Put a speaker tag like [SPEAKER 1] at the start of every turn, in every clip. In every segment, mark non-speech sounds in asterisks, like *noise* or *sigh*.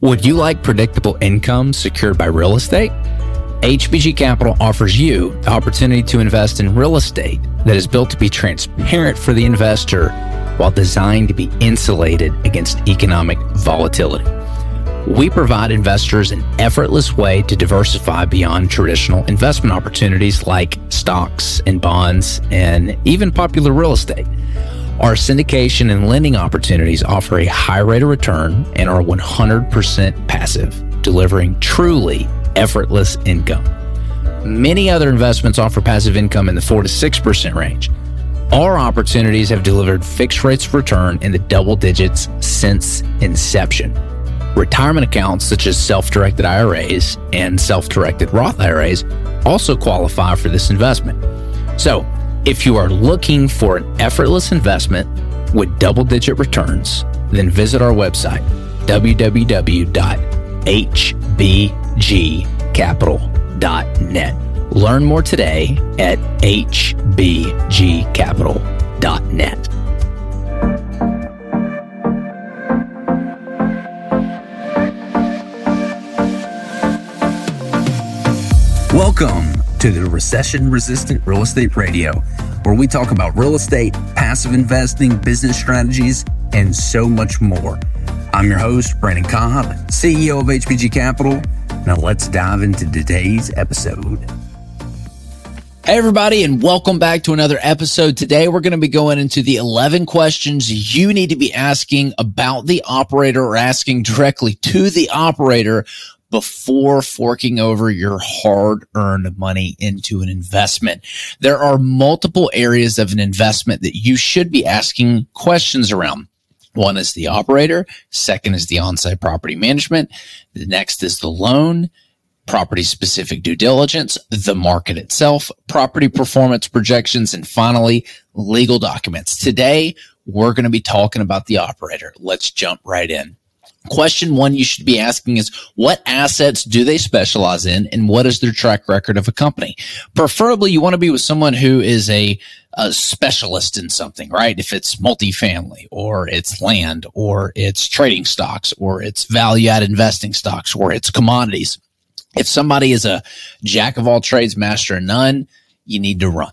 [SPEAKER 1] Would you like predictable income secured by real estate? HBG Capital offers you the opportunity to invest in real estate that is built to be transparent for the investor while designed to be insulated against economic volatility. We provide investors an effortless way to diversify beyond traditional investment opportunities like stocks and bonds and even popular real estate. Our syndication and lending opportunities offer a high rate of return and are 100% passive, delivering truly effortless income. Many other investments offer passive income in the 4 to 6% range. Our opportunities have delivered fixed rates of return in the double digits since inception. Retirement accounts such as self directed IRAs and self directed Roth IRAs also qualify for this investment. So, if you are looking for an effortless investment with double digit returns, then visit our website, www.hbgcapital.net. Learn more today at hbgcapital.net.
[SPEAKER 2] Welcome to the Recession Resistant Real Estate Radio, where we talk about real estate, passive investing, business strategies, and so much more. I'm your host, Brandon Cobb, CEO of HBG Capital. Now let's dive into today's episode.
[SPEAKER 1] Hey, everybody, and welcome back to another episode. Today, we're going to be going into the 11 questions you need to be asking about the operator or asking directly to the operator before forking over your hard earned money into an investment. There are multiple areas of an investment that you should be asking questions around. One is the operator. Second is the on-site property management. The next is the loan, property specific due diligence, the market itself, property performance projections, and finally, legal documents. Today, we're going to be talking about the operator. Let's jump right in. Question one you should be asking is what assets do they specialize in and what is their track record of a company? Preferably, you want to be with someone who is a, a specialist in something, right? If it's multifamily or it's land or it's trading stocks or it's value add investing stocks or it's commodities. If somebody is a jack of all trades, master of none, you need to run.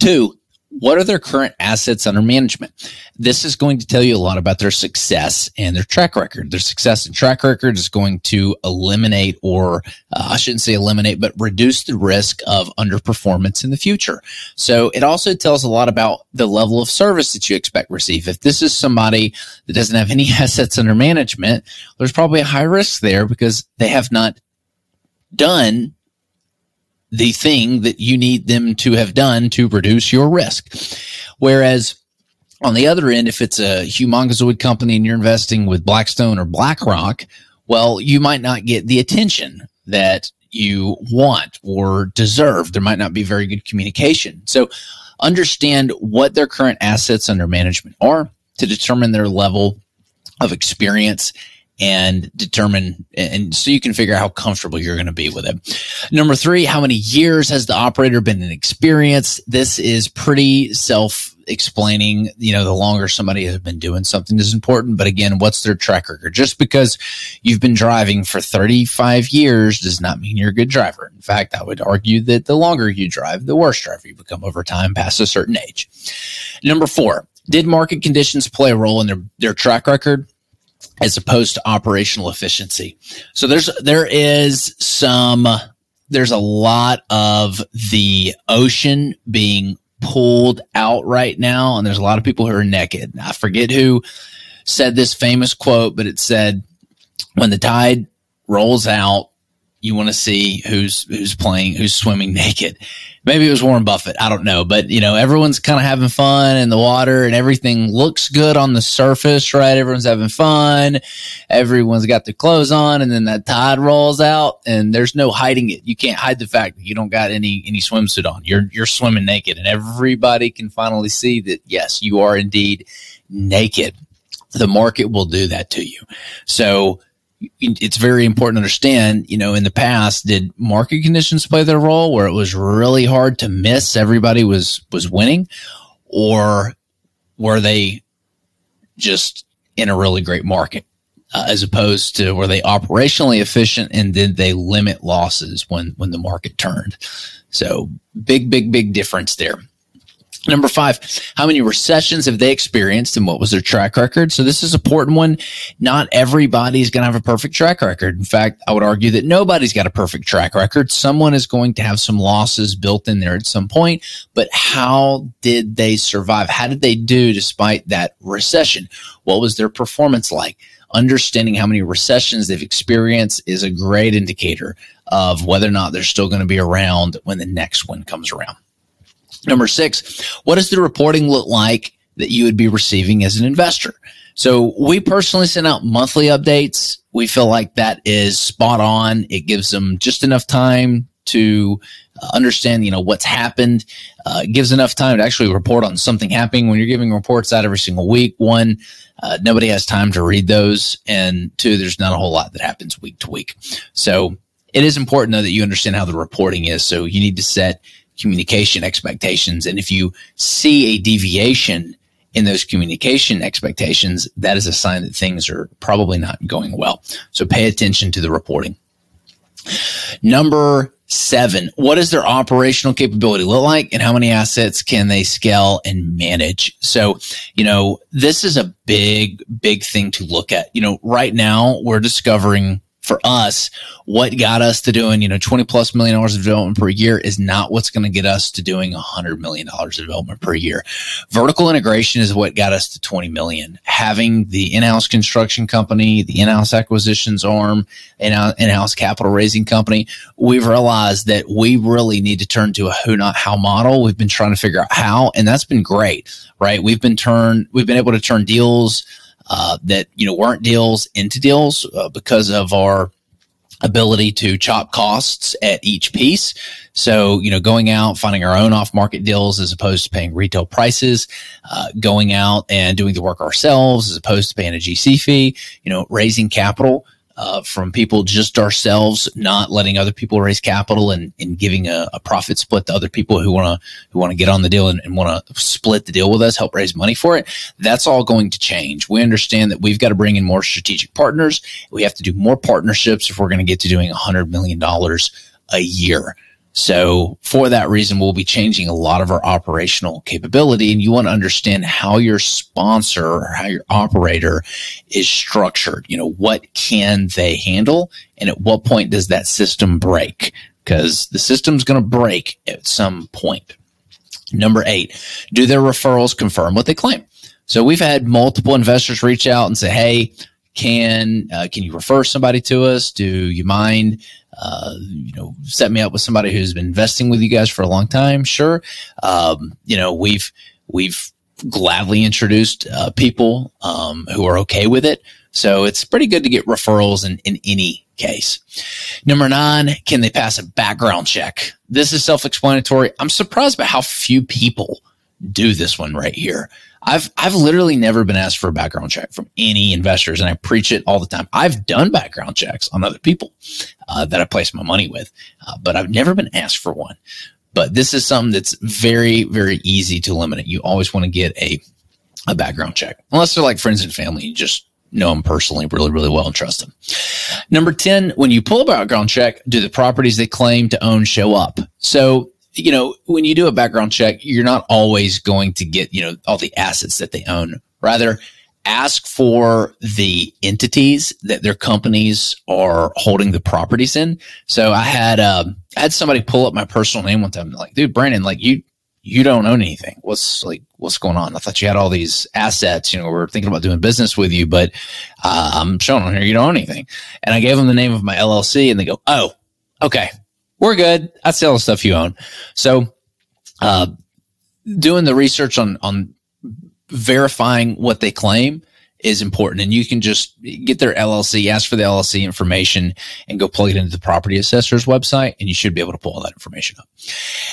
[SPEAKER 1] Two, what are their current assets under management? This is going to tell you a lot about their success and their track record. Their success and track record is going to eliminate, or uh, I shouldn't say eliminate, but reduce the risk of underperformance in the future. So it also tells a lot about the level of service that you expect receive. If this is somebody that doesn't have any *laughs* assets under management, there's probably a high risk there because they have not done the thing that you need them to have done to reduce your risk. Whereas on the other end, if it's a humongozoid company and you're investing with Blackstone or BlackRock, well, you might not get the attention that you want or deserve. There might not be very good communication. So understand what their current assets under management are to determine their level of experience and determine and so you can figure out how comfortable you're going to be with it. Number three, how many years has the operator been in experience? This is pretty self explaining, you know, the longer somebody has been doing something is important. But again, what's their track record? Just because you've been driving for 35 years does not mean you're a good driver. In fact, I would argue that the longer you drive, the worse driver you become over time past a certain age. Number four, did market conditions play a role in their, their track record? As opposed to operational efficiency. So there's there is some there's a lot of the ocean being pulled out right now and there's a lot of people who are naked. I forget who said this famous quote, but it said when the tide rolls out, you want to see who's who's playing, who's swimming *laughs* naked. Maybe it was Warren Buffett. I don't know, but you know, everyone's kind of having fun in the water, and everything looks good on the surface, right? Everyone's having fun. Everyone's got their clothes on, and then that tide rolls out, and there's no hiding it. You can't hide the fact that you don't got any any swimsuit on. You're you're swimming naked, and everybody can finally see that yes, you are indeed naked. The market will do that to you. So it's very important to understand, you know, in the past, did market conditions play their role where it was really hard to miss everybody was, was winning or were they just in a really great market? uh, as opposed to were they operationally efficient and then they limit losses when when the market turned. So big, big, big difference there. Number five, how many recessions have they experienced and what was their track record? So this is an important one. Not everybody's going to have a perfect track record. In fact, I would argue that nobody's got a perfect track record. Someone is going to have some losses built in there at some point, but how did they survive? How did they do despite that recession? What was their performance like? Understanding how many recessions they've experienced is a great indicator of whether or not they're still going to be around when the next one comes around. Number six, what does the reporting look like that you would be receiving as an investor? So we personally send out monthly updates. We feel like that is spot on. It gives them just enough time to understand, you know, what's happened. Uh, it gives enough time to actually report on something happening. When you're giving reports out every single week, one, uh, nobody has time to read those, and two, there's not a whole lot that happens week to week. So it is important though that you understand how the reporting is. So you need to set communication expectations. And if you see a deviation in those communication expectations, that is a sign that things are probably not going well. So pay attention to the reporting. Number seven, what does their operational capability look like and how many assets can they scale and manage? So, you know, this is a big, big thing to look at. You know, right now we're discovering for us, what got us to doing, you know, 20 plus million dollars of development per year is not what's going to get us to doing a hundred million dollars of development per year. Vertical integration is what got us to 20 million. Having the in-house construction company, the in-house acquisitions arm, and uh, in-house capital raising company, we've realized that we really need to turn to a who not how model. We've been trying to figure out how, and that's been great, right? We've been turned, we've been able to turn deals uh, that you know weren't deals into deals uh, because of our ability to chop costs at each piece. So, you know, going out, finding our own off market deals as opposed to paying retail prices, uh, going out and doing the work ourselves as opposed to paying a GC fee, you know, raising capital uh, from people just ourselves, not letting other people raise capital and, and giving a, a profit split to other people who want to who want to get on the deal and, and want to split the deal with us, help raise money for it. That's all going to change. We understand that we've got to bring in more strategic partners. We have to do more partnerships if we're going to get to doing a hundred million dollars a year. So for that reason, we'll be changing a lot of our operational capability and you want to understand how your sponsor or how your operator is structured. You know, what can they handle? And at what point does that system break? Because the system's going to break at some point. Number eight, do their referrals confirm what they claim? So we've had multiple investors reach out and say, Hey, can, uh, can you refer somebody to us? Do you mind uh, you know, set me up with somebody who's been investing with you guys for a long time. Sure. Um, you know, we've, we've gladly introduced, uh, people, um, who are okay with it. So it's pretty good to get referrals in, in any case. Number nine, can they pass a background check? This is self-explanatory. I'm surprised by how few people do this one right here. I've I've literally never been asked for a background check from any investors, and I preach it all the time. I've done background checks on other people uh, that I place my money with, uh, but I've never been asked for one. But this is something that's very very easy to eliminate. You always want to get a a background check, unless they're like friends and family. You just know them personally really really well and trust them. Number ten, when you pull a background check, do the properties they claim to own show up? So you know, when you do a background check, you're not always going to get, you know, all the assets that they own. Rather, ask for the entities that their companies are holding the properties in. So I had, uh, I had somebody pull up my personal name one time. Like, dude, Brandon, like you, you don't own anything. What's like, what's going on? I thought you had all these assets. You know, we're thinking about doing business with you, but uh, I'm showing on here you don't own anything. And I gave them the name of my LLC, and they go, "Oh, okay, we're good. I sell the stuff you own. So, uh, doing the research on, on verifying what they claim is important. And you can just get their LLC, ask for the LLC information and go plug it into the property assessor's website. And you should be able to pull all that information up.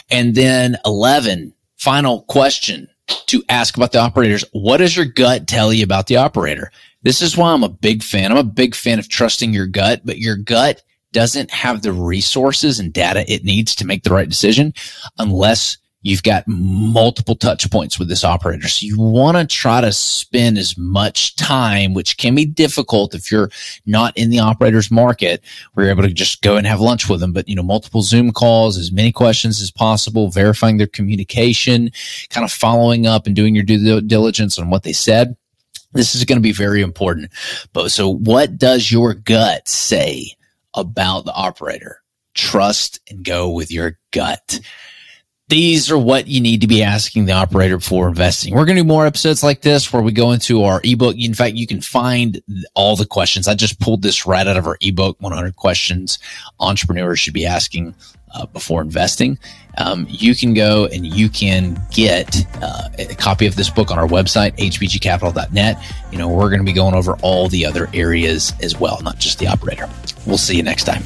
[SPEAKER 1] And then 11, final question to ask about the operators. What does your gut tell you about the operator? This is why I'm a big fan. I'm a big fan of trusting your gut, but your gut doesn't have the resources and data it needs to make the right decision unless you've got multiple touch points with this operator. So you want to try to spend as much time, which can be difficult if you're not in the operator's market, where you're able to just go and have lunch with them. But, you know, multiple Zoom calls, as many questions as possible, verifying their communication, kind of following up and doing your due diligence on what they said. This is going to be very important. But so what does your gut say about the operator? Trust and go with your gut these are what you need to be asking the operator before investing. We're going to do more episodes like this where we go into our ebook. In fact, you can find all the questions. I just pulled this right out of our ebook, 100 questions entrepreneurs should be asking uh, before investing. Um, you can go and you can get uh, a copy of this book on our website, hbgcapital.net. You know, we're going to be going over all the other areas as well, not just the operator. We'll see you next time.